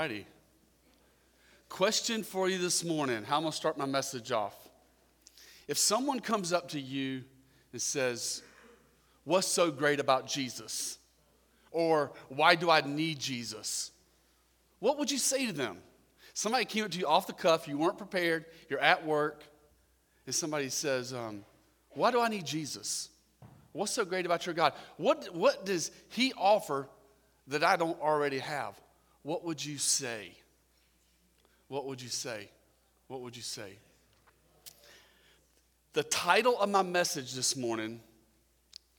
righty. Question for you this morning. How I'm going to start my message off. If someone comes up to you and says, What's so great about Jesus? Or why do I need Jesus? What would you say to them? Somebody came up to you off the cuff, you weren't prepared, you're at work, and somebody says, um, Why do I need Jesus? What's so great about your God? What, what does He offer that I don't already have? What would you say? What would you say? What would you say? The title of my message this morning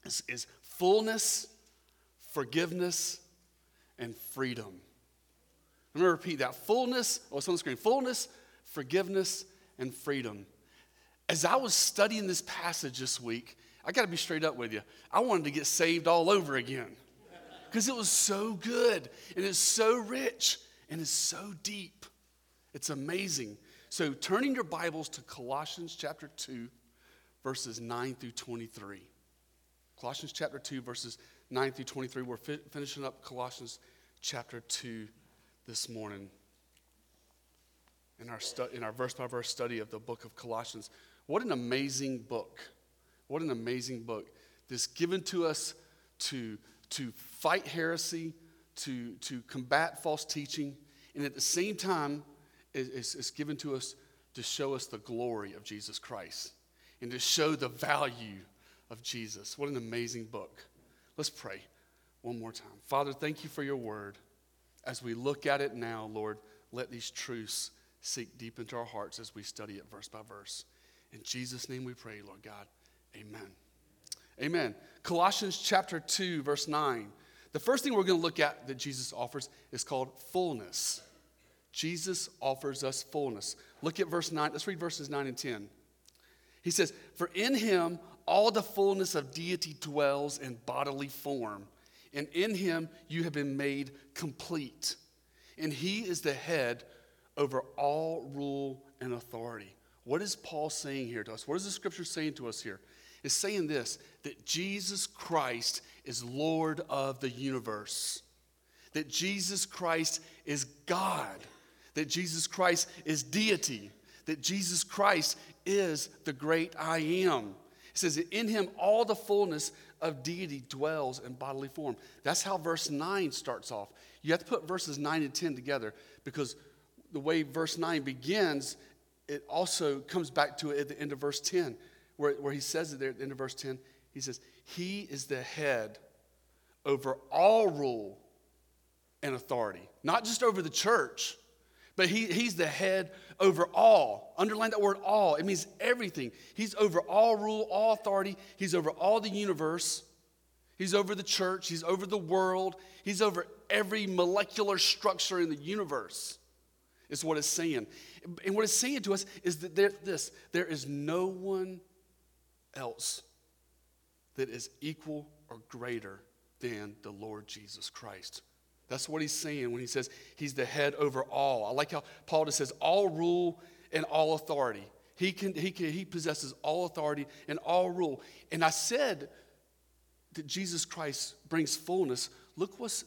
is, is Fullness, Forgiveness, and Freedom. I'm going to repeat that. Fullness, oh, it's on the screen. Fullness, forgiveness, and freedom. As I was studying this passage this week, I got to be straight up with you. I wanted to get saved all over again because it was so good and it's so rich and it's so deep. It's amazing. So, turning your Bibles to Colossians chapter 2, verses 9 through 23. Colossians chapter 2, verses 9 through 23. We're fi- finishing up Colossians chapter 2 this morning in our, stu- in our verse by verse study of the book of Colossians. What an amazing book! What an amazing book. This given to us to, to fight heresy, to, to combat false teaching, and at the same time, it's, it's given to us to show us the glory of Jesus Christ and to show the value of Jesus. What an amazing book. Let's pray one more time. Father, thank you for your word. As we look at it now, Lord, let these truths sink deep into our hearts as we study it verse by verse. In Jesus' name we pray, Lord God. Amen. Amen. Colossians chapter 2, verse 9. The first thing we're going to look at that Jesus offers is called fullness. Jesus offers us fullness. Look at verse 9. Let's read verses 9 and 10. He says, For in him all the fullness of deity dwells in bodily form and in him you have been made complete. And he is the head over all rule and authority. What is Paul saying here to us? What is the scripture saying to us here? It's saying this that Jesus Christ is Lord of the universe, that Jesus Christ is God, that Jesus Christ is deity, that Jesus Christ is the great I am. It says in him all the fullness of deity dwells in bodily form. That's how verse 9 starts off. You have to put verses 9 and 10 together because the way verse 9 begins, it also comes back to it at the end of verse 10, where, where he says it there at the end of verse 10. He says, He is the head over all rule and authority, not just over the church, but he, he's the head over all. Underline that word all. It means everything. He's over all rule, all authority. He's over all the universe. He's over the church. He's over the world. He's over every molecular structure in the universe, is what it's saying. And what it's saying to us is that there, this there is no one else that is equal or greater than the Lord Jesus Christ. That's what he's saying when he says he's the head over all. I like how Paul just says all rule and all authority. He, can, he, can, he possesses all authority and all rule. And I said that Jesus Christ brings fullness. Look, what's,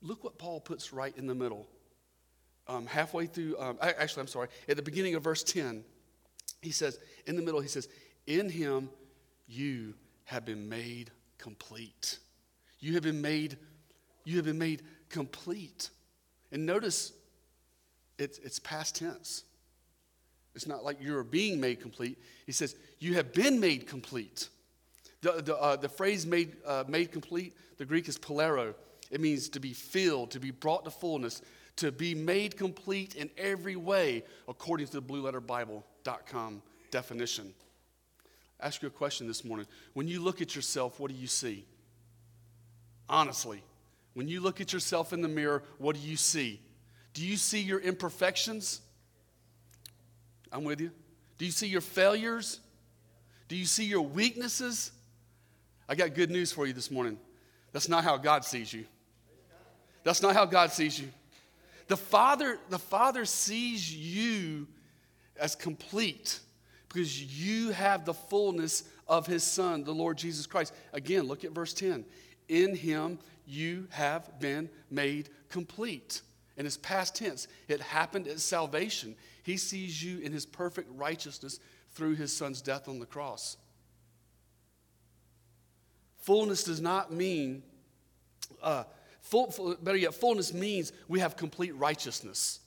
look what Paul puts right in the middle. Um, halfway through, um, actually, I'm sorry, at the beginning of verse 10, he says, in the middle, he says, In him you have been made complete. You have been made, you have been made complete. And notice it's, it's past tense. It's not like you're being made complete. He says, You have been made complete. The, the, uh, the phrase made, uh, made complete, the Greek is polero. It means to be filled, to be brought to fullness, to be made complete in every way, according to the blueletterbible.com definition. Ask you a question this morning. When you look at yourself, what do you see? Honestly, when you look at yourself in the mirror, what do you see? Do you see your imperfections? I'm with you. Do you see your failures? Do you see your weaknesses? I got good news for you this morning. That's not how God sees you. That's not how God sees you. The Father, the Father sees you as complete because you have the fullness of his Son, the Lord Jesus Christ. Again, look at verse 10. In him you have been made complete. And it's past tense. It happened at salvation. He sees you in his perfect righteousness through his son's death on the cross. Fullness does not mean, uh, full, full, better yet, fullness means we have complete righteousness.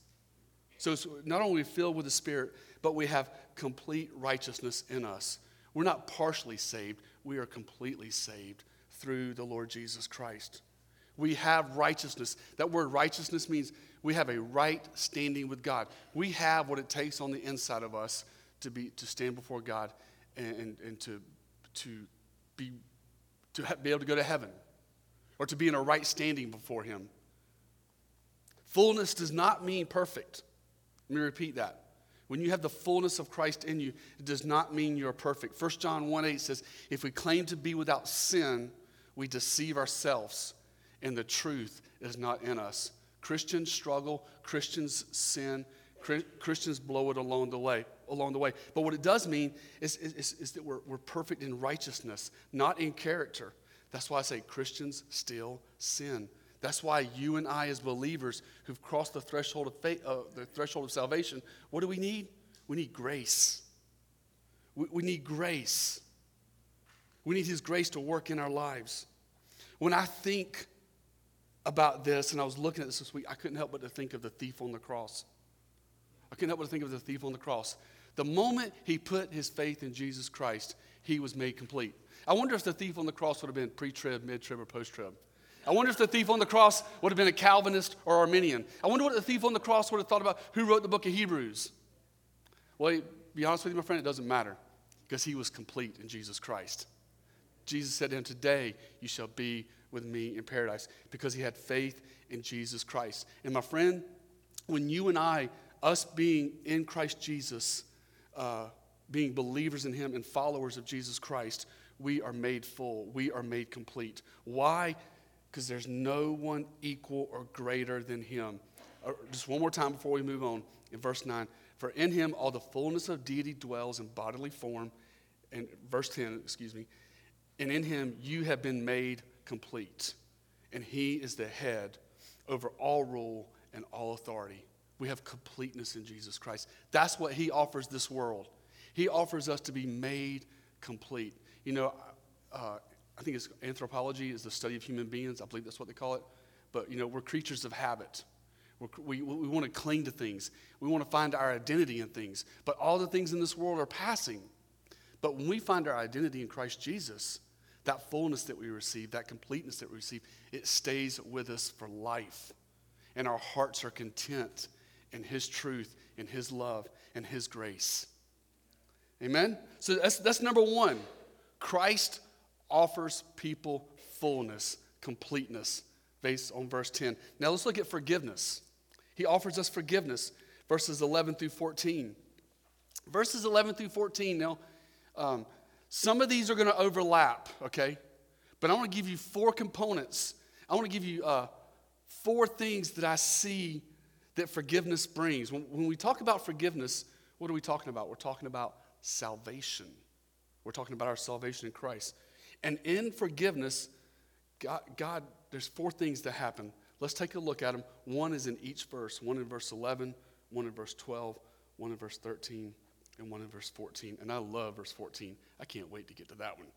So it's not only filled with the Spirit, but we have complete righteousness in us. We're not partially saved, we are completely saved through the Lord Jesus Christ. We have righteousness. That word righteousness means we have a right standing with God. We have what it takes on the inside of us to, be, to stand before God and, and, and to, to, be, to be able to go to heaven or to be in a right standing before Him. Fullness does not mean perfect. Let me repeat that. When you have the fullness of Christ in you, it does not mean you're perfect. 1 John 1 8 says, If we claim to be without sin, we deceive ourselves, and the truth is not in us. Christians struggle, Christians sin, Christians blow it along the way. Along the way. But what it does mean is, is, is that we're, we're perfect in righteousness, not in character. That's why I say Christians still sin. That's why you and I, as believers who've crossed the threshold of faith, uh, the threshold of salvation, what do we need? We need grace. We, we need grace. We need His grace to work in our lives. When I think about this, and I was looking at this this week, I couldn't help but to think of the thief on the cross. I couldn't help but to think of the thief on the cross. The moment he put his faith in Jesus Christ, he was made complete. I wonder if the thief on the cross would have been pre trib, mid trib, or post trib. I wonder if the thief on the cross would have been a Calvinist or Arminian. I wonder what the thief on the cross would have thought about who wrote the book of Hebrews. Well, be honest with you, my friend, it doesn't matter because he was complete in Jesus Christ. Jesus said to him, Today you shall be with me in paradise because he had faith in Jesus Christ. And my friend, when you and I, us being in Christ Jesus, uh, being believers in him and followers of Jesus Christ, we are made full. We are made complete. Why? Because there's no one equal or greater than him. Uh, just one more time before we move on. In verse 9, for in him all the fullness of deity dwells in bodily form. And verse 10, excuse me, and in him you have been made complete. And he is the head over all rule and all authority. We have completeness in Jesus Christ. That's what he offers this world. He offers us to be made complete. You know, uh, I think it's anthropology is the study of human beings. I believe that's what they call it. But, you know, we're creatures of habit. We're, we, we want to cling to things. We want to find our identity in things. But all the things in this world are passing. But when we find our identity in Christ Jesus, that fullness that we receive, that completeness that we receive, it stays with us for life. And our hearts are content in His truth, in His love, and His grace. Amen? So that's, that's number one. Christ offers people fullness, completeness, based on verse 10. Now let's look at forgiveness. He offers us forgiveness, verses 11 through 14. Verses 11 through 14. Now, um, some of these are going to overlap, okay? But I want to give you four components. I want to give you uh, four things that I see that forgiveness brings. When, when we talk about forgiveness, what are we talking about? We're talking about salvation. We're talking about our salvation in Christ. And in forgiveness, God, God, there's four things that happen. Let's take a look at them. One is in each verse one in verse 11, one in verse 12, one in verse 13, and one in verse 14. And I love verse 14. I can't wait to get to that one.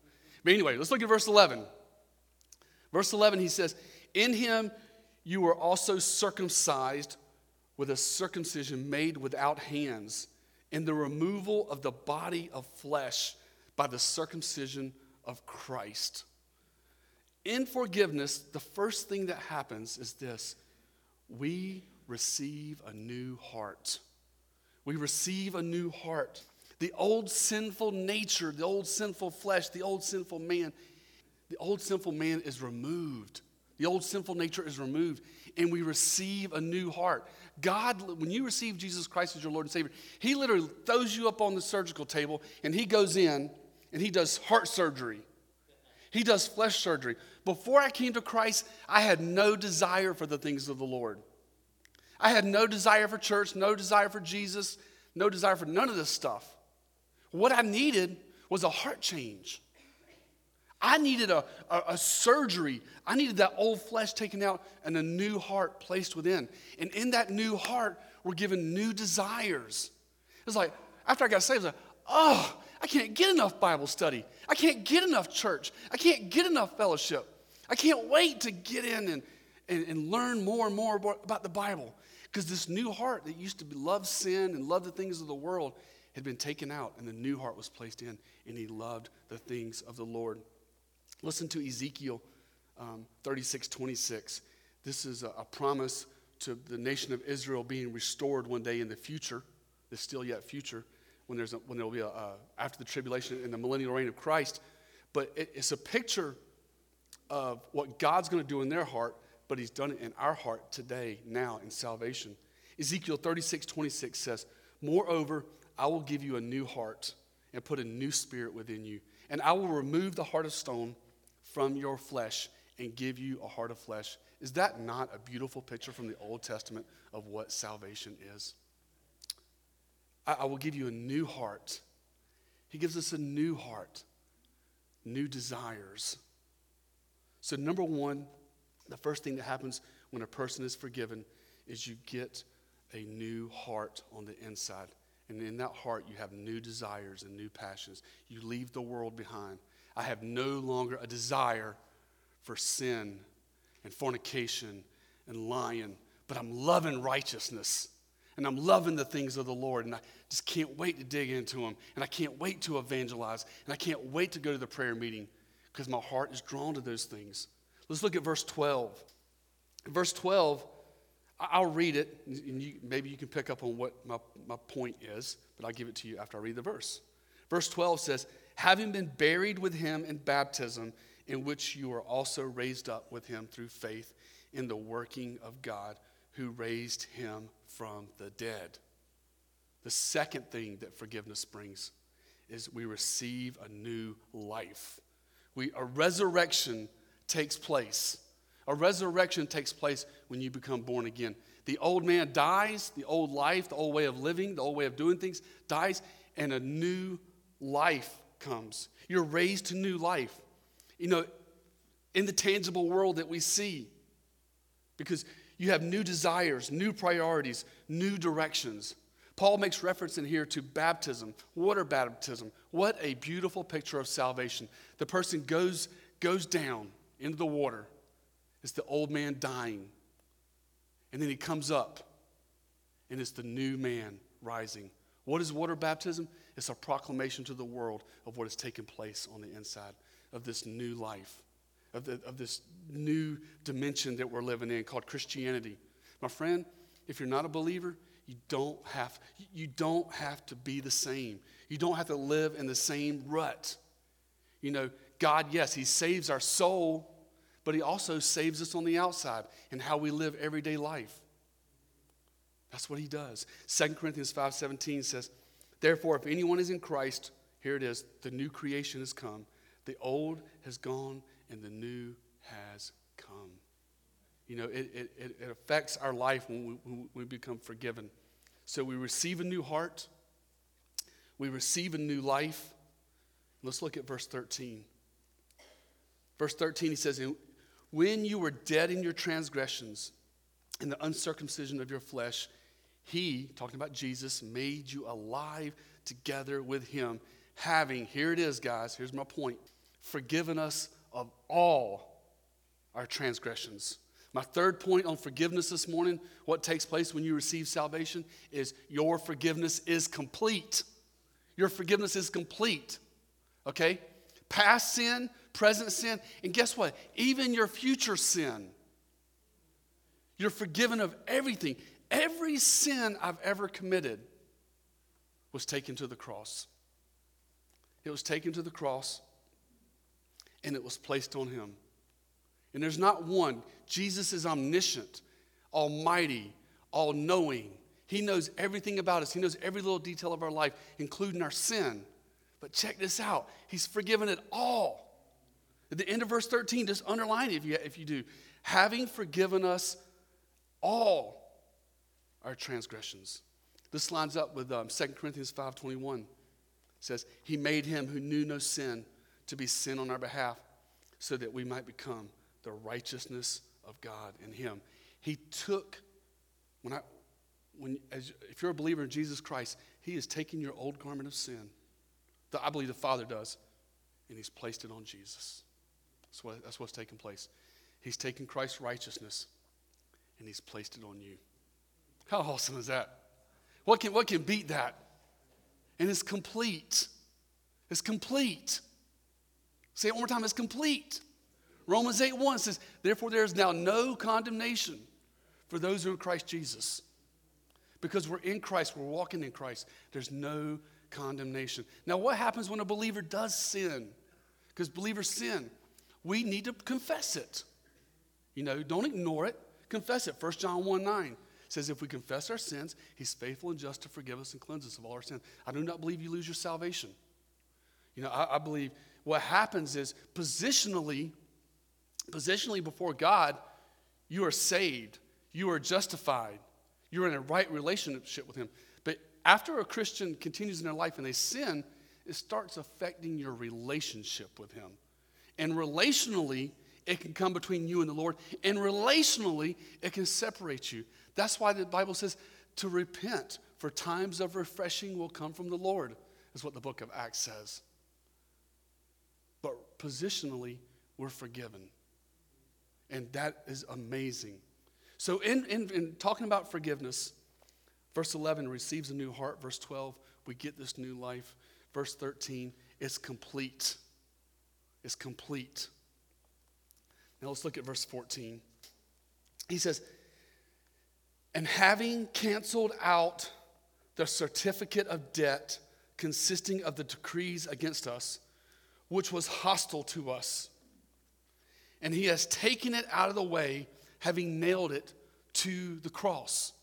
But anyway, let's look at verse 11. Verse 11, he says, In him you were also circumcised with a circumcision made without hands, in the removal of the body of flesh by the circumcision of Christ. In forgiveness, the first thing that happens is this we receive a new heart. We receive a new heart. The old sinful nature, the old sinful flesh, the old sinful man, the old sinful man is removed. The old sinful nature is removed, and we receive a new heart. God, when you receive Jesus Christ as your Lord and Savior, He literally throws you up on the surgical table and He goes in and He does heart surgery. He does flesh surgery. Before I came to Christ, I had no desire for the things of the Lord. I had no desire for church, no desire for Jesus, no desire for none of this stuff. What I needed was a heart change. I needed a, a, a, surgery. I needed that old flesh taken out and a new heart placed within. And in that new heart, we're given new desires. It's like, after I got saved, I was like, oh, I can't get enough Bible study. I can't get enough church. I can't get enough fellowship. I can't wait to get in and, and, and learn more and more about the Bible. Because this new heart that used to love sin and love the things of the world had been taken out, and the new heart was placed in, and he loved the things of the Lord. Listen to Ezekiel um, 36 26. This is a, a promise to the nation of Israel being restored one day in the future, the still yet future, when, there's a, when there will be a, uh, after the tribulation in the millennial reign of Christ. But it, it's a picture of what God's going to do in their heart, but He's done it in our heart today, now, in salvation. Ezekiel 36 26 says, Moreover, I will give you a new heart and put a new spirit within you, and I will remove the heart of stone from your flesh and give you a heart of flesh. Is that not a beautiful picture from the Old Testament of what salvation is? I, I will give you a new heart. He gives us a new heart, new desires. So, number one, the first thing that happens when a person is forgiven is you get a new heart on the inside. And in that heart, you have new desires and new passions. You leave the world behind. I have no longer a desire for sin and fornication and lying, but I'm loving righteousness and I'm loving the things of the Lord. And I just can't wait to dig into them. And I can't wait to evangelize. And I can't wait to go to the prayer meeting because my heart is drawn to those things. Let's look at verse 12. verse 12, I'll read it, and you, maybe you can pick up on what my, my point is, but I'll give it to you after I read the verse. Verse 12 says, having been buried with him in baptism, in which you are also raised up with him through faith in the working of God who raised him from the dead. The second thing that forgiveness brings is we receive a new life. We, a resurrection takes place. A resurrection takes place when you become born again. The old man dies, the old life, the old way of living, the old way of doing things dies, and a new life comes. You're raised to new life. You know, in the tangible world that we see, because you have new desires, new priorities, new directions. Paul makes reference in here to baptism, water baptism. What a beautiful picture of salvation. The person goes, goes down into the water. It's the old man dying. And then he comes up, and it's the new man rising. What is water baptism? It's a proclamation to the world of what has taken place on the inside of this new life, of, the, of this new dimension that we're living in called Christianity. My friend, if you're not a believer, you don't have, you don't have to be the same. You don't have to live in the same rut. You know, God, yes, He saves our soul, but He also saves us on the outside in how we live everyday life. That's what He does. 2 Corinthians 5:17 says, Therefore, if anyone is in Christ, here it is, the new creation has come. The old has gone and the new has come. You know, it, it, it affects our life when we, when we become forgiven. So we receive a new heart, we receive a new life. Let's look at verse 13. Verse 13, he says, When you were dead in your transgressions and the uncircumcision of your flesh, he, talking about Jesus, made you alive together with him, having, here it is, guys, here's my point, forgiven us of all our transgressions. My third point on forgiveness this morning, what takes place when you receive salvation, is your forgiveness is complete. Your forgiveness is complete. Okay? Past sin, present sin, and guess what? Even your future sin. You're forgiven of everything. Every sin I've ever committed was taken to the cross. It was taken to the cross and it was placed on him. And there's not one. Jesus is omniscient, almighty, all knowing. He knows everything about us, He knows every little detail of our life, including our sin. But check this out He's forgiven it all. At the end of verse 13, just underline it if you, if you do. Having forgiven us all our transgressions. This lines up with um, 2 Corinthians 5.21. It says, He made him who knew no sin to be sin on our behalf, so that we might become the righteousness of God in him. He took, when I, when, as, if you're a believer in Jesus Christ, he is taking your old garment of sin, that I believe the Father does, and he's placed it on Jesus. That's, what, that's what's taking place. He's taken Christ's righteousness and he's placed it on you. How awesome is that? What can, what can beat that? And it's complete. It's complete. Say it one more time it's complete. Romans 8 1 says, Therefore, there is now no condemnation for those who are in Christ Jesus. Because we're in Christ, we're walking in Christ, there's no condemnation. Now, what happens when a believer does sin? Because believers sin. We need to confess it. You know, don't ignore it, confess it. 1 John 1 9 says, If we confess our sins, he's faithful and just to forgive us and cleanse us of all our sins. I do not believe you lose your salvation. You know, I, I believe what happens is positionally, positionally before God, you are saved, you are justified, you're in a right relationship with Him. But after a Christian continues in their life and they sin, it starts affecting your relationship with Him. And relationally, it can come between you and the Lord. And relationally, it can separate you. That's why the Bible says to repent, for times of refreshing will come from the Lord, is what the book of Acts says. Positionally, we're forgiven. And that is amazing. So, in, in, in talking about forgiveness, verse 11 receives a new heart. Verse 12, we get this new life. Verse 13, it's complete. It's complete. Now let's look at verse 14. He says, And having canceled out the certificate of debt consisting of the decrees against us, which was hostile to us, and he has taken it out of the way, having nailed it to the cross.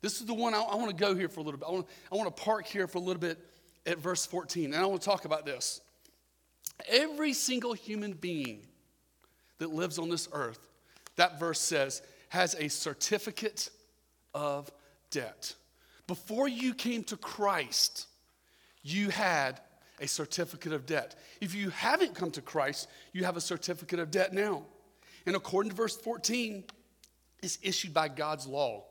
This is the one I, I want to go here for a little bit. I want, I want to park here for a little bit at verse 14, and I want to talk about this. Every single human being that lives on this earth, that verse says, has a certificate of debt. Before you came to Christ, you had a certificate of debt. If you haven't come to Christ, you have a certificate of debt now. And according to verse 14, it's issued by God's law.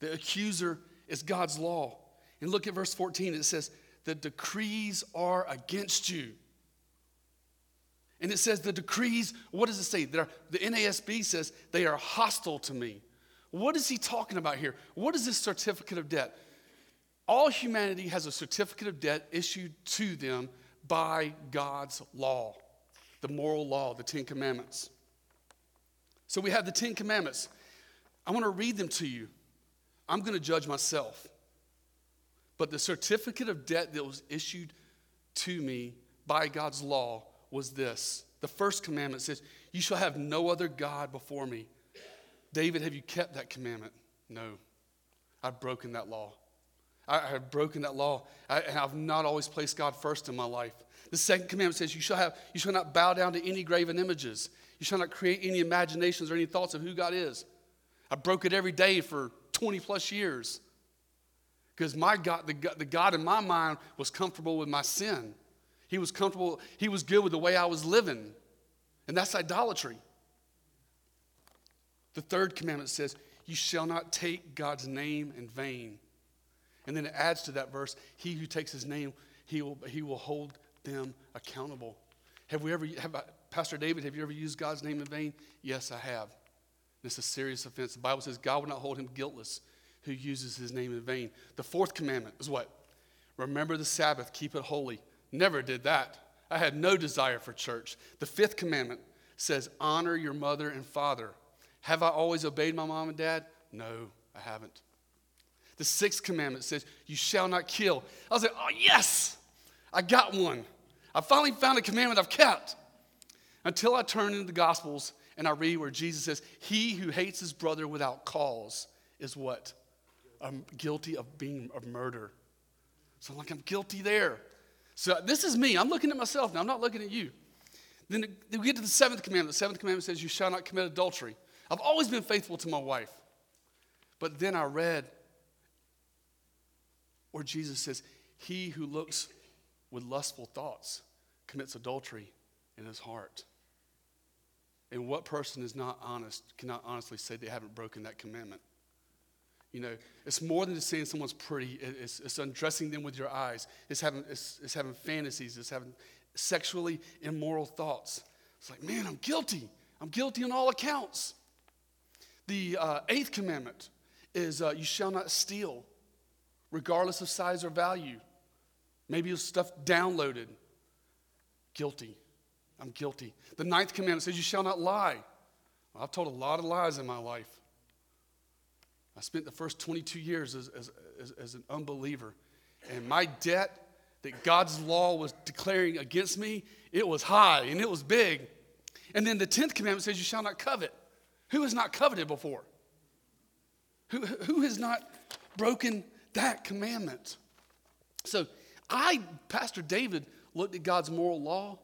The accuser is God's law. And look at verse 14, it says, The decrees are against you. And it says the decrees, what does it say? The NASB says they are hostile to me. What is he talking about here? What is this certificate of debt? All humanity has a certificate of debt issued to them by God's law, the moral law, the Ten Commandments. So we have the Ten Commandments. I want to read them to you. I'm going to judge myself. But the certificate of debt that was issued to me by God's law was this. The first commandment says, You shall have no other God before me. David, have you kept that commandment? No. I've broken that law. I have broken that law. I, I've not always placed God first in my life. The second commandment says, You shall have, you shall not bow down to any graven images. You shall not create any imaginations or any thoughts of who God is. I broke it every day for 20 plus years. Because my God, the, the God in my mind was comfortable with my sin. He was comfortable, he was good with the way I was living. And that's idolatry. The third commandment says, You shall not take God's name in vain. And then it adds to that verse, He who takes his name, he will, he will hold them accountable. Have we ever, have, Pastor David, have you ever used God's name in vain? Yes, I have. It's a serious offense. The Bible says God will not hold him guiltless who uses his name in vain. The fourth commandment is what? Remember the Sabbath, keep it holy. Never did that. I had no desire for church. The fifth commandment says, honor your mother and father. Have I always obeyed my mom and dad? No, I haven't. The sixth commandment says, You shall not kill. I was like, Oh, yes, I got one. I finally found a commandment I've kept. Until I turn into the Gospels and I read where Jesus says, He who hates his brother without cause is what? I'm guilty of being of murder. So I'm like, I'm guilty there. So this is me. I'm looking at myself now. I'm not looking at you. Then we get to the seventh commandment. The seventh commandment says, You shall not commit adultery. I've always been faithful to my wife. But then I read where Jesus says, He who looks with lustful thoughts commits adultery in his heart. And what person is not honest cannot honestly say they haven't broken that commandment? You know, it's more than just saying someone's pretty. It's, it's undressing them with your eyes. It's having, it's, it's having fantasies. It's having sexually immoral thoughts. It's like, man, I'm guilty. I'm guilty on all accounts. The uh, eighth commandment is uh, you shall not steal, regardless of size or value. Maybe it's stuff downloaded. Guilty. I'm guilty. The ninth commandment says you shall not lie. Well, I've told a lot of lies in my life. I spent the first 22 years as, as, as, as an unbeliever, and my debt that God's law was declaring against me, it was high and it was big. And then the 10th commandment says, You shall not covet. Who has not coveted before? Who, who has not broken that commandment? So I, Pastor David, looked at God's moral law,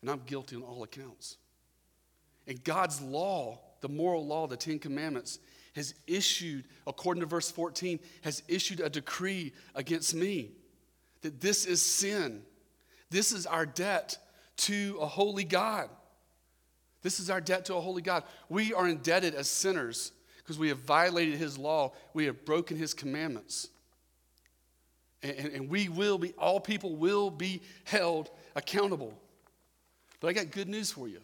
and I'm guilty on all accounts. And God's law, the moral law, the Ten Commandments, has issued, according to verse 14, has issued a decree against me that this is sin. This is our debt to a holy God. This is our debt to a holy God. We are indebted as sinners because we have violated his law, we have broken his commandments. And, and, and, we will be, all people will be held accountable. But I got good news for you.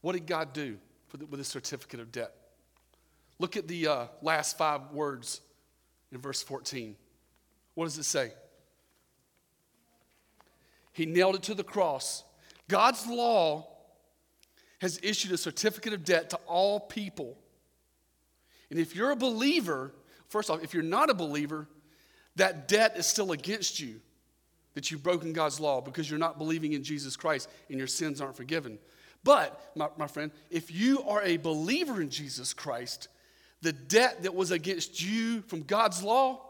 What did God do the, with the certificate of debt? Look at the uh, last five words in verse 14. What does it say? He nailed it to the cross. God's law has issued a certificate of debt to all people. And if you're a believer, first off, if you're not a believer, that debt is still against you that you've broken God's law because you're not believing in Jesus Christ and your sins aren't forgiven. But, my, my friend, if you are a believer in Jesus Christ, the debt that was against you from God's law.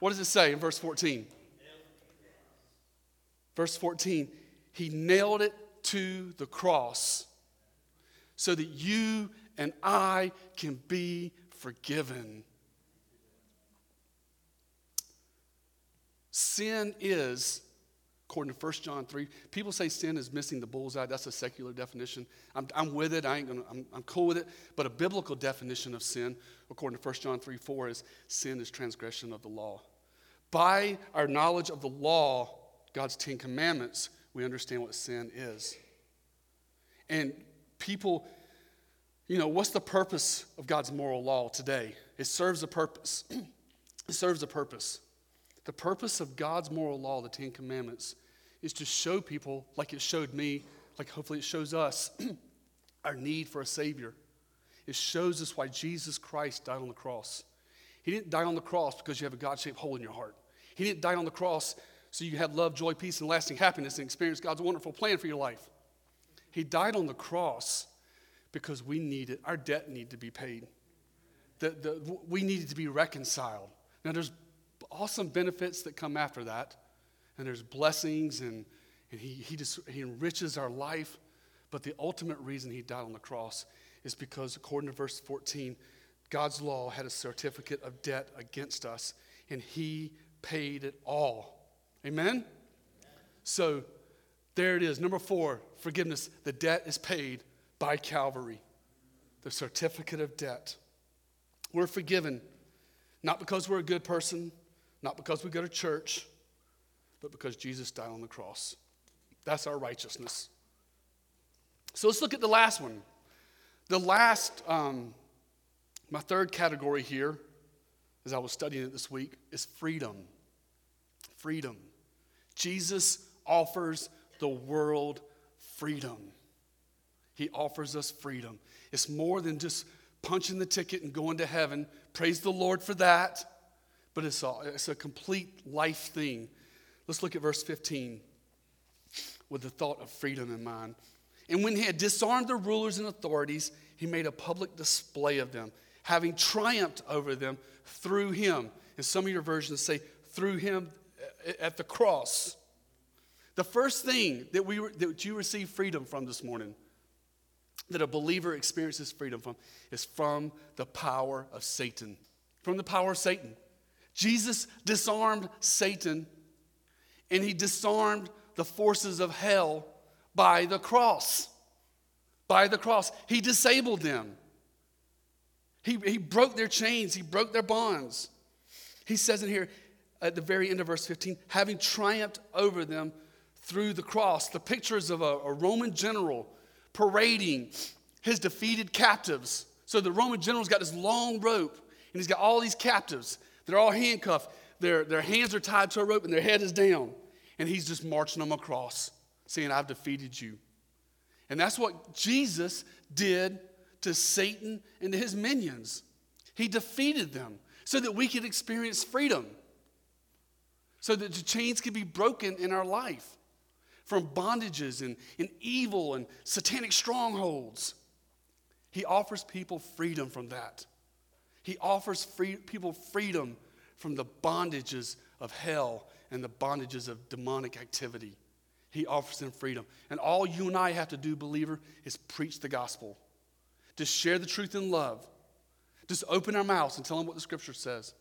What does it say in verse 14? Verse 14, he nailed it to the cross so that you and I can be forgiven. Sin is according to 1 John 3. People say sin is missing the bullseye. That's a secular definition. I'm, I'm with it. I ain't gonna, I'm, I'm cool with it. But a biblical definition of sin, according to 1 John 3 4, is sin is transgression of the law. By our knowledge of the law, God's Ten Commandments, we understand what sin is. And people, you know, what's the purpose of God's moral law today? It serves a purpose. it serves a purpose. The purpose of God's moral law, the Ten Commandments, is to show people, like it showed me, like hopefully it shows us, our need for a Savior. It shows us why Jesus Christ died on the cross. He didn't die on the cross because you have a God shaped hole in your heart. He didn't die on the cross so you have love, joy, peace, and lasting happiness and experience God's wonderful plan for your life. He died on the cross because we needed, our debt needed to be paid. The, the, we needed to be reconciled. Now, there's awesome benefits that come after that and there's blessings, and, and he, he, just, he enriches our life. But the ultimate reason he died on the cross is because, according to verse 14, God's law had a certificate of debt against us, and he paid it all. Amen? So there it is. Number four, forgiveness. The debt is paid by Calvary, the certificate of debt. We're forgiven, not because we're a good person, not because we go to church, but because Jesus died on the cross. That's our righteousness. So let's look at the last one. The last, um, my third category here, as I was studying it this week, is freedom. Freedom. Jesus offers the world freedom. He offers us freedom. It's more than just punching the ticket and going to heaven. Praise the Lord for that. But it's a, it's a complete life thing Let's look at verse 15 with the thought of freedom in mind. And when he had disarmed the rulers and authorities, he made a public display of them, having triumphed over them through him. And some of your versions say, through him uh, at the cross. The first thing that, we, that you receive freedom from this morning, that a believer experiences freedom from, is from the power of Satan. From the power of Satan. Jesus disarmed Satan and he disarmed the forces of hell by the cross. By the cross. He disabled them. He, he broke their chains, he broke their bonds. He says in here at the very end of verse 15, having triumphed over them through the cross. The pictures of a, a Roman general parading his defeated captives. So the Roman general's got this long rope, and he's got all these captives. They're all handcuffed. Their, their hands are tied to a rope, and their head is down. And he's just marching them across, saying, I've defeated you. And that's what Jesus did to Satan and to his minions. He defeated them so that we could experience freedom, so that the chains could be broken in our life from bondages and, and evil and satanic strongholds. He offers people freedom from that. He offers free, people freedom from the bondages of hell and the bondages of demonic activity. He offers them freedom. And all you and I have to do, believer, is preach the gospel, to share the truth in love. Just open our mouths and tell them what the scripture says.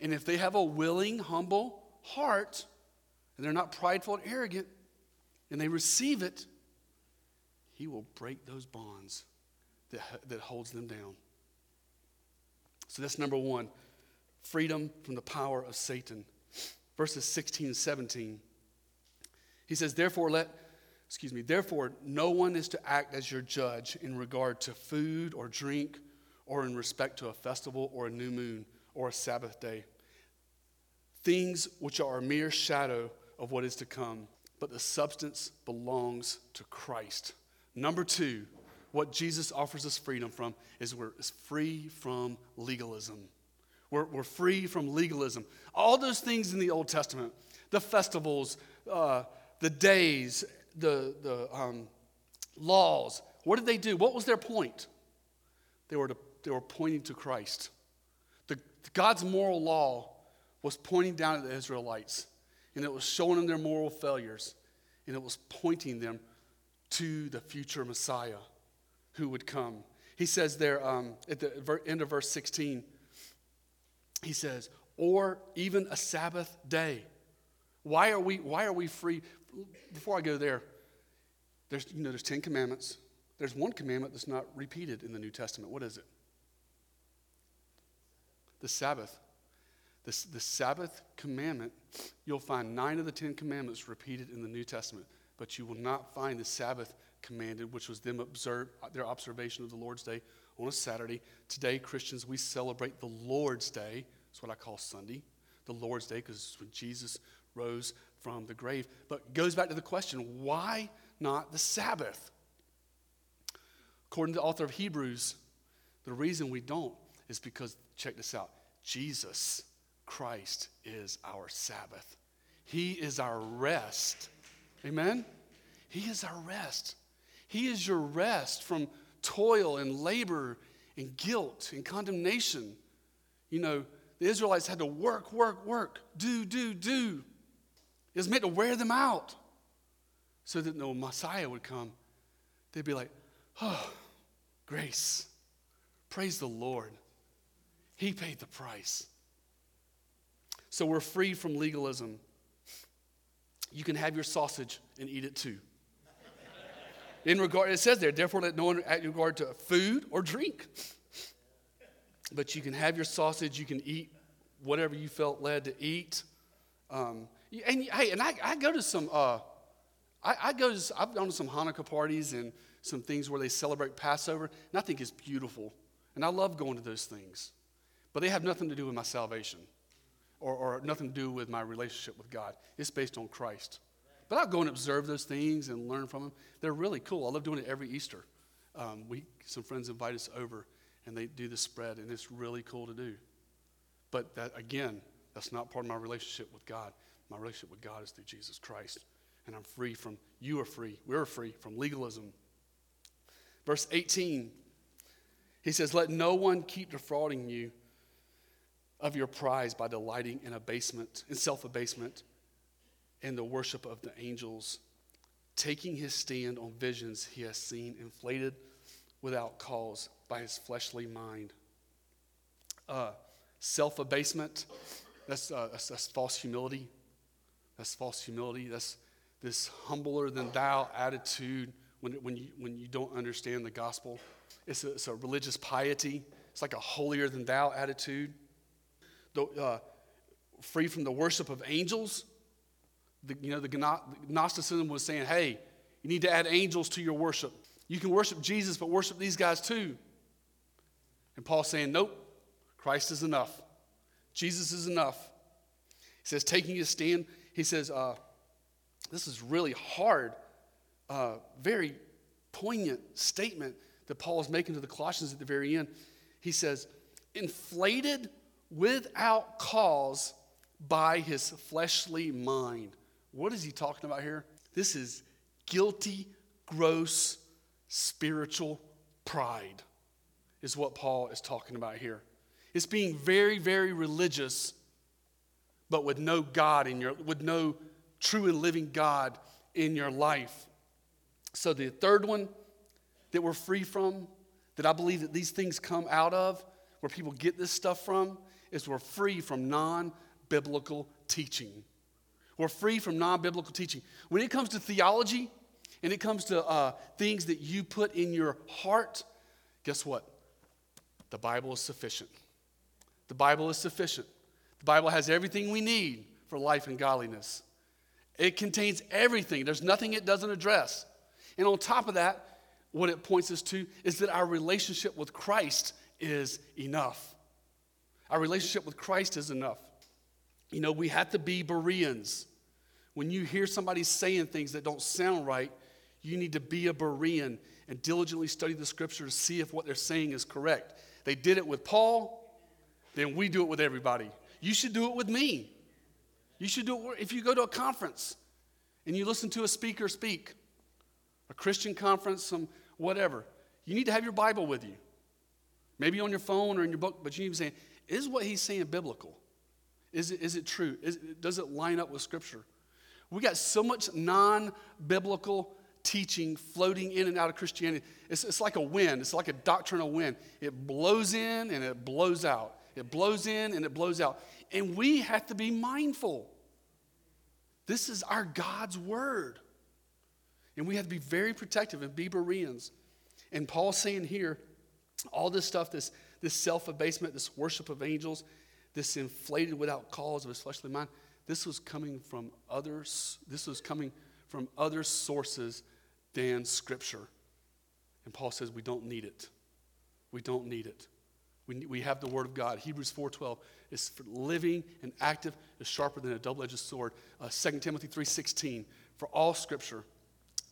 And if they have a willing, humble heart, and they're not prideful and arrogant, and they receive it, He will break those bonds that, that holds them down. So that's number one freedom from the power of Satan. Verses 16 and 17. He says, Therefore, let, excuse me, therefore, no one is to act as your judge in regard to food or drink or in respect to a festival or a new moon or a Sabbath day. Things which are a mere shadow of what is to come, but the substance belongs to Christ. Number two, what Jesus offers us freedom from is we're free from legalism. We're, we're free from legalism. All those things in the Old Testament, the festivals, uh, the days, the, the um, laws, what did they do? What was their point? They were, to, they were pointing to Christ. The, God's moral law was pointing down at the Israelites and it was showing them their moral failures, and it was pointing them to the future Messiah who would come. He says there um, at the end of verse 16, he says, or even a Sabbath day. Why are we, why are we free? Before I go there, there's, you know, there's 10 commandments. There's one commandment that's not repeated in the New Testament. What is it? The Sabbath. The, Sabbath commandment, you'll find nine of the Ten Commandments repeated in the New Testament, but you will not find the Sabbath commanded, which was them observe their observation of the Lord's Day on a Saturday. Today, Christians, we celebrate the Lord's Day. It's what I call Sunday, the Lord's Day, because it's when Jesus rose from the grave. But goes back to the question why not the Sabbath? According to the author of Hebrews, the reason we don't is because, check this out, Jesus Christ is our Sabbath. He is our rest. Amen? He is our rest. He is your rest from toil and labor and guilt and condemnation. You know, the Israelites had to work, work, work, do, do, do. It was meant to wear them out so that no Messiah would come. They'd be like, oh, grace. Praise the Lord. He paid the price. So we're free from legalism. You can have your sausage and eat it too. In regard, it says there, therefore let no one act in regard to food or drink. But you can have your sausage, you can eat whatever you felt led to eat. Um, and hey, and I, I, go to some, uh, I, I, go to, I've gone to some Hanukkah parties and some things where they celebrate Passover, and I think it's beautiful. And I love going to those things. But they have nothing to do with my salvation or, or nothing to do with my relationship with God. It's based on Christ. But I'll go and observe those things and learn from them. They're really cool. I love doing it every Easter. Um, we, some friends invite us over and they do the spread, and it's really cool to do. But that, again, that's not part of my relationship with God. My relationship with God is through Jesus Christ. And I'm free from, you are free, we're free from legalism. Verse 18, he says, Let no one keep defrauding you of your prize by delighting in abasement, in self abasement, and the worship of the angels, taking his stand on visions he has seen inflated without cause by his fleshly mind. Uh, self abasement, that's, uh, that's, that's false humility. That's false humility. That's this humbler than thou attitude when, when, you, when you don't understand the gospel. It's a, it's a religious piety. It's like a holier than thou attitude. Uh, free from the worship of angels. The, you know, the Gnosticism was saying, hey, you need to add angels to your worship. You can worship Jesus, but worship these guys too. And Paul's saying, nope, Christ is enough. Jesus is enough. He says, taking his stand, he says, uh, this is really hard, uh, very poignant statement that Paul is making to the Colossians at the very end. He says, inflated without cause by his fleshly mind. What is he talking about here? This is guilty, gross, spiritual pride, is what Paul is talking about here. It's being very, very religious, but with no God in your, with no true and living God in your life. So the third one that we're free from, that I believe that these things come out of, where people get this stuff from, is we're free from non biblical teaching. We're free from non biblical teaching. When it comes to theology and it comes to uh, things that you put in your heart, guess what? The Bible is sufficient. The Bible is sufficient. The Bible has everything we need for life and godliness. It contains everything, there's nothing it doesn't address. And on top of that, what it points us to is that our relationship with Christ is enough. Our relationship with Christ is enough. You know, we have to be Bereans. When you hear somebody saying things that don't sound right, you need to be a Berean and diligently study the scripture to see if what they're saying is correct. They did it with Paul, then we do it with everybody. You should do it with me. You should do it if you go to a conference and you listen to a speaker speak, a Christian conference, some whatever. You need to have your Bible with you. Maybe on your phone or in your book, but you need to say, is what he's saying biblical? Is it, is it true? Is, does it line up with Scripture? We got so much non biblical teaching floating in and out of Christianity. It's, it's like a wind, it's like a doctrinal wind. It blows in and it blows out. It blows in and it blows out. And we have to be mindful. This is our God's word. And we have to be very protective and be Bereans. And Paul's saying here, all this stuff, this, this self abasement, this worship of angels, this inflated without cause of his fleshly mind, this was coming from others, this was coming from other sources than Scripture. And Paul says we don't need it. We don't need it. We, we have the Word of God. Hebrews 4.12 is for living and active, is sharper than a double-edged sword. Uh, 2 Timothy 3.16, for all Scripture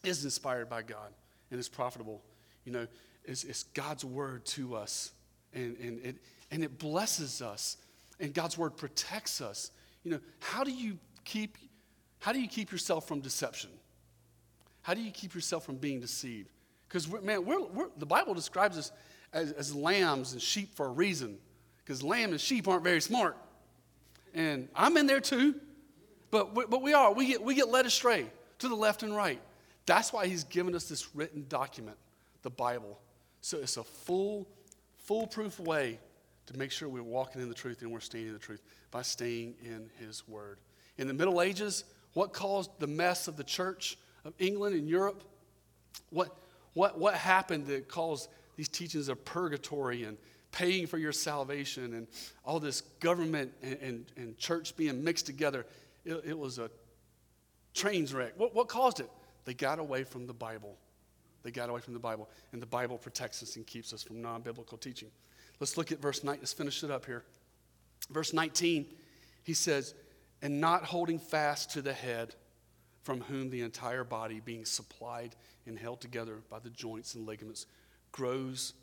is inspired by God and is profitable. You know, it's, it's God's Word to us, and, and, it, and it blesses us and God's word protects us. You know, how do you keep how do you keep yourself from deception? How do you keep yourself from being deceived? Because man, we're, we're, the Bible describes us as, as lambs and sheep for a reason. Because lamb and sheep aren't very smart, and I'm in there too. But but we are. We get we get led astray to the left and right. That's why He's given us this written document, the Bible. So it's a full, foolproof way to make sure we're walking in the truth and we're staying in the truth by staying in His Word. In the Middle Ages, what caused the mess of the church of England and Europe? What, what, what happened that caused these teachings of purgatory and paying for your salvation and all this government and, and, and church being mixed together? It, it was a train wreck. What, what caused it? They got away from the Bible. They got away from the Bible, and the Bible protects us and keeps us from non biblical teaching. Let's look at verse 9. Let's finish it up here. Verse 19, he says, And not holding fast to the head, from whom the entire body, being supplied and held together by the joints and ligaments, grows,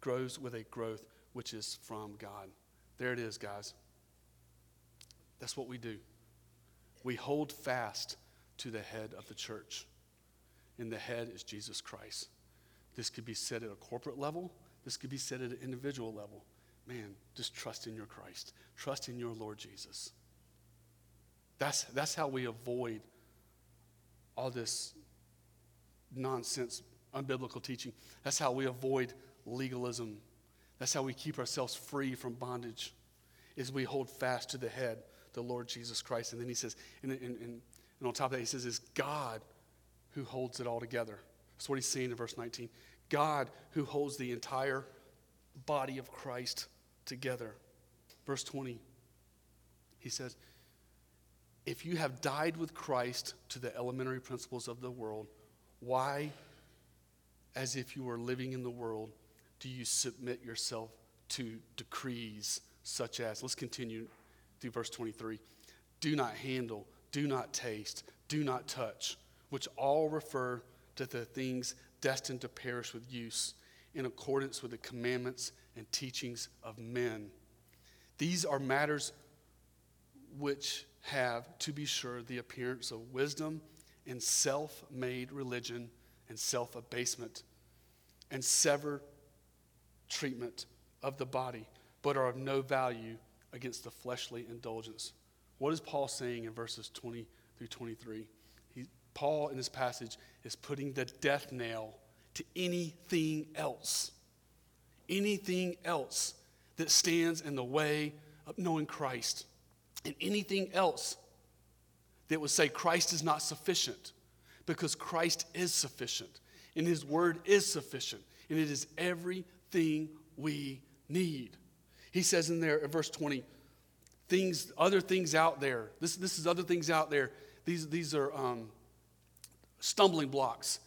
grows with a growth which is from God. There it is, guys. That's what we do. We hold fast to the head of the church, and the head is Jesus Christ. This could be said at a corporate level. This could be said at an individual level. Man, just trust in your Christ, trust in your Lord Jesus. That's, that's how we avoid all this nonsense, unbiblical teaching. That's how we avoid legalism. That's how we keep ourselves free from bondage, is we hold fast to the head, the Lord Jesus Christ. And then he says, and, and, and, and on top of that, he says, is God who holds it all together. That's what he's saying in verse 19. God who holds the entire body of Christ together. Verse 20, he says, If you have died with Christ to the elementary principles of the world, why, as if you were living in the world, do you submit yourself to decrees such as, let's continue through verse 23 do not handle, do not taste, do not touch, which all refer to the things destined to perish with use in accordance with the commandments and teachings of men. These are matters which have, to be sure, the appearance of wisdom and self made religion and self abasement and sever treatment of the body, but are of no value against the fleshly indulgence. What is Paul saying in verses 20 through 23? Paul, in this passage, is putting the death nail to anything else. Anything else that stands in the way of knowing Christ. And anything else that would say Christ is not sufficient because Christ is sufficient and his word is sufficient and it is everything we need. He says in there, in verse 20, things, other things out there. This, this is other things out there. These, these are um, stumbling blocks,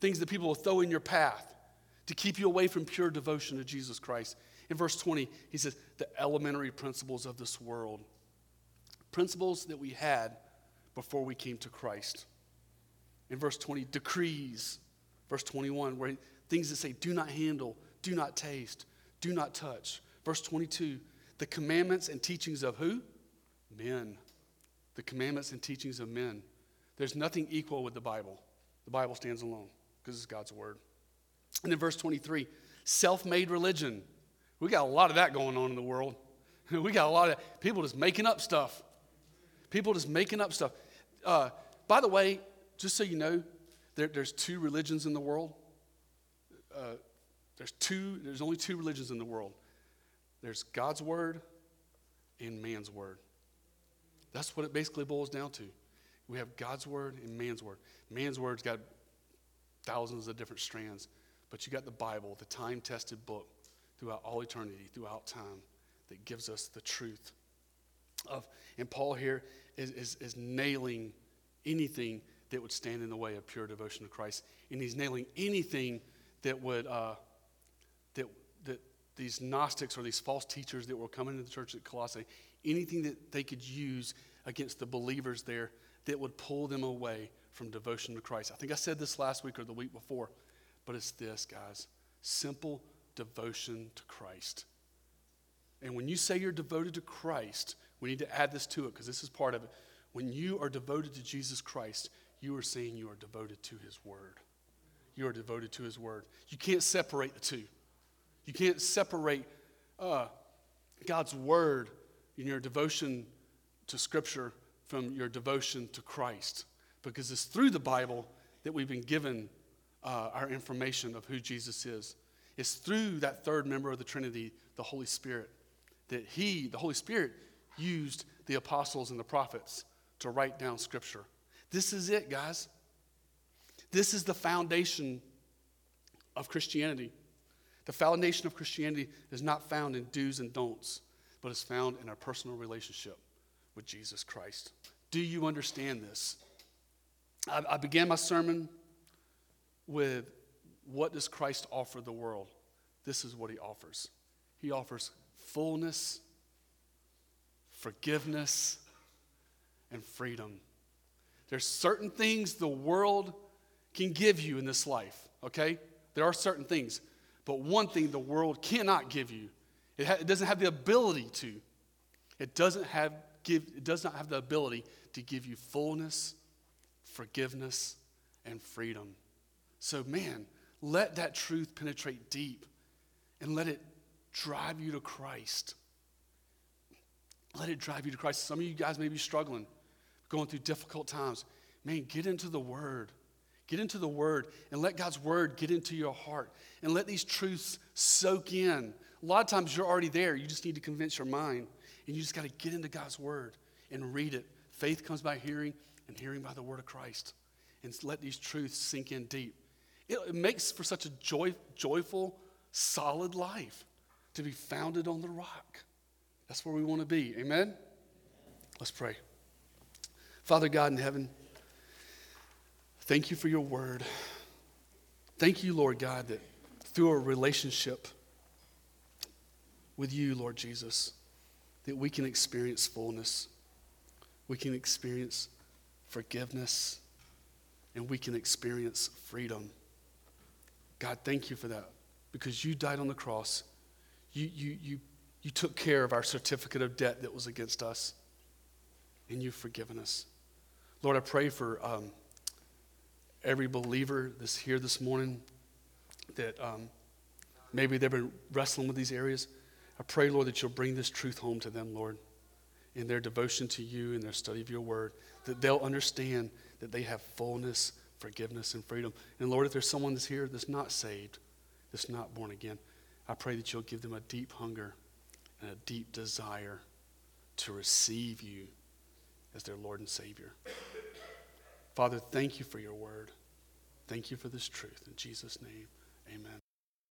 things that people will throw in your path to keep you away from pure devotion to Jesus Christ. In verse 20, he says, the elementary principles of this world. Principles that we had before we came to Christ. In verse 20, decrees. Verse 21, where things that say, do not handle, do not taste, do not touch. Verse 22, the commandments and teachings of who? Men. The commandments and teachings of men. There's nothing equal with the Bible. The Bible stands alone because it's God's word. And then verse 23, self made religion. We got a lot of that going on in the world. we got a lot of people just making up stuff. People just making up stuff. Uh, by the way, just so you know, there, there's two religions in the world. Uh, there's two. There's only two religions in the world. There's God's word and man's word. That's what it basically boils down to. We have God's word and man's word. Man's word's got thousands of different strands, but you got the Bible, the time-tested book throughout all eternity, throughout time, that gives us the truth of. And Paul here is, is, is nailing anything that would stand in the way of pure devotion to Christ. And he's nailing anything that would, uh, that, that these Gnostics or these false teachers that were coming into the church at Colossae, anything that they could use against the believers there that would pull them away from devotion to Christ. I think I said this last week or the week before, but it's this, guys simple devotion to Christ. And when you say you're devoted to Christ, we need to add this to it because this is part of it. When you are devoted to Jesus Christ, you are saying you are devoted to his word. You are devoted to his word. You can't separate the two. You can't separate uh, God's word in your devotion to Scripture from your devotion to Christ because it's through the Bible that we've been given uh, our information of who Jesus is. It's through that third member of the Trinity, the Holy Spirit, that He, the Holy Spirit, used the apostles and the prophets to write down Scripture. This is it, guys. This is the foundation of Christianity. The foundation of Christianity is not found in do's and don'ts, but is found in our personal relationship with Jesus Christ. Do you understand this? I, I began my sermon with what does Christ offer the world? This is what he offers. He offers fullness, forgiveness, and freedom. There's certain things the world can give you in this life, okay? There are certain things. But one thing the world cannot give you, it, ha- it doesn't have the ability to. It doesn't have give, it does not have the ability to give you fullness, forgiveness, and freedom. So, man, let that truth penetrate deep and let it drive you to Christ. Let it drive you to Christ. Some of you guys may be struggling going through difficult times, man, get into the Word. Get into the Word and let God's Word get into your heart and let these truths soak in. A lot of times you're already there. You just need to convince your mind and you just got to get into God's Word and read it. Faith comes by hearing, and hearing by the word of Christ. And let these truths sink in deep. It, it makes for such a joy, joyful, solid life to be founded on the rock. That's where we want to be. Amen? Let's pray. Father God in heaven, thank you for your word. Thank you, Lord God, that through a relationship with you, Lord Jesus, that we can experience fullness. We can experience forgiveness and we can experience freedom. God, thank you for that because you died on the cross. You, you, you, you took care of our certificate of debt that was against us, and you've forgiven us. Lord, I pray for um, every believer that's here this morning that um, maybe they've been wrestling with these areas. I pray, Lord, that you'll bring this truth home to them, Lord, in their devotion to you and their study of your word, that they'll understand that they have fullness, forgiveness, and freedom. And Lord, if there's someone that's here that's not saved, that's not born again, I pray that you'll give them a deep hunger and a deep desire to receive you as their Lord and Savior. Father, thank you for your word. Thank you for this truth. In Jesus' name, amen.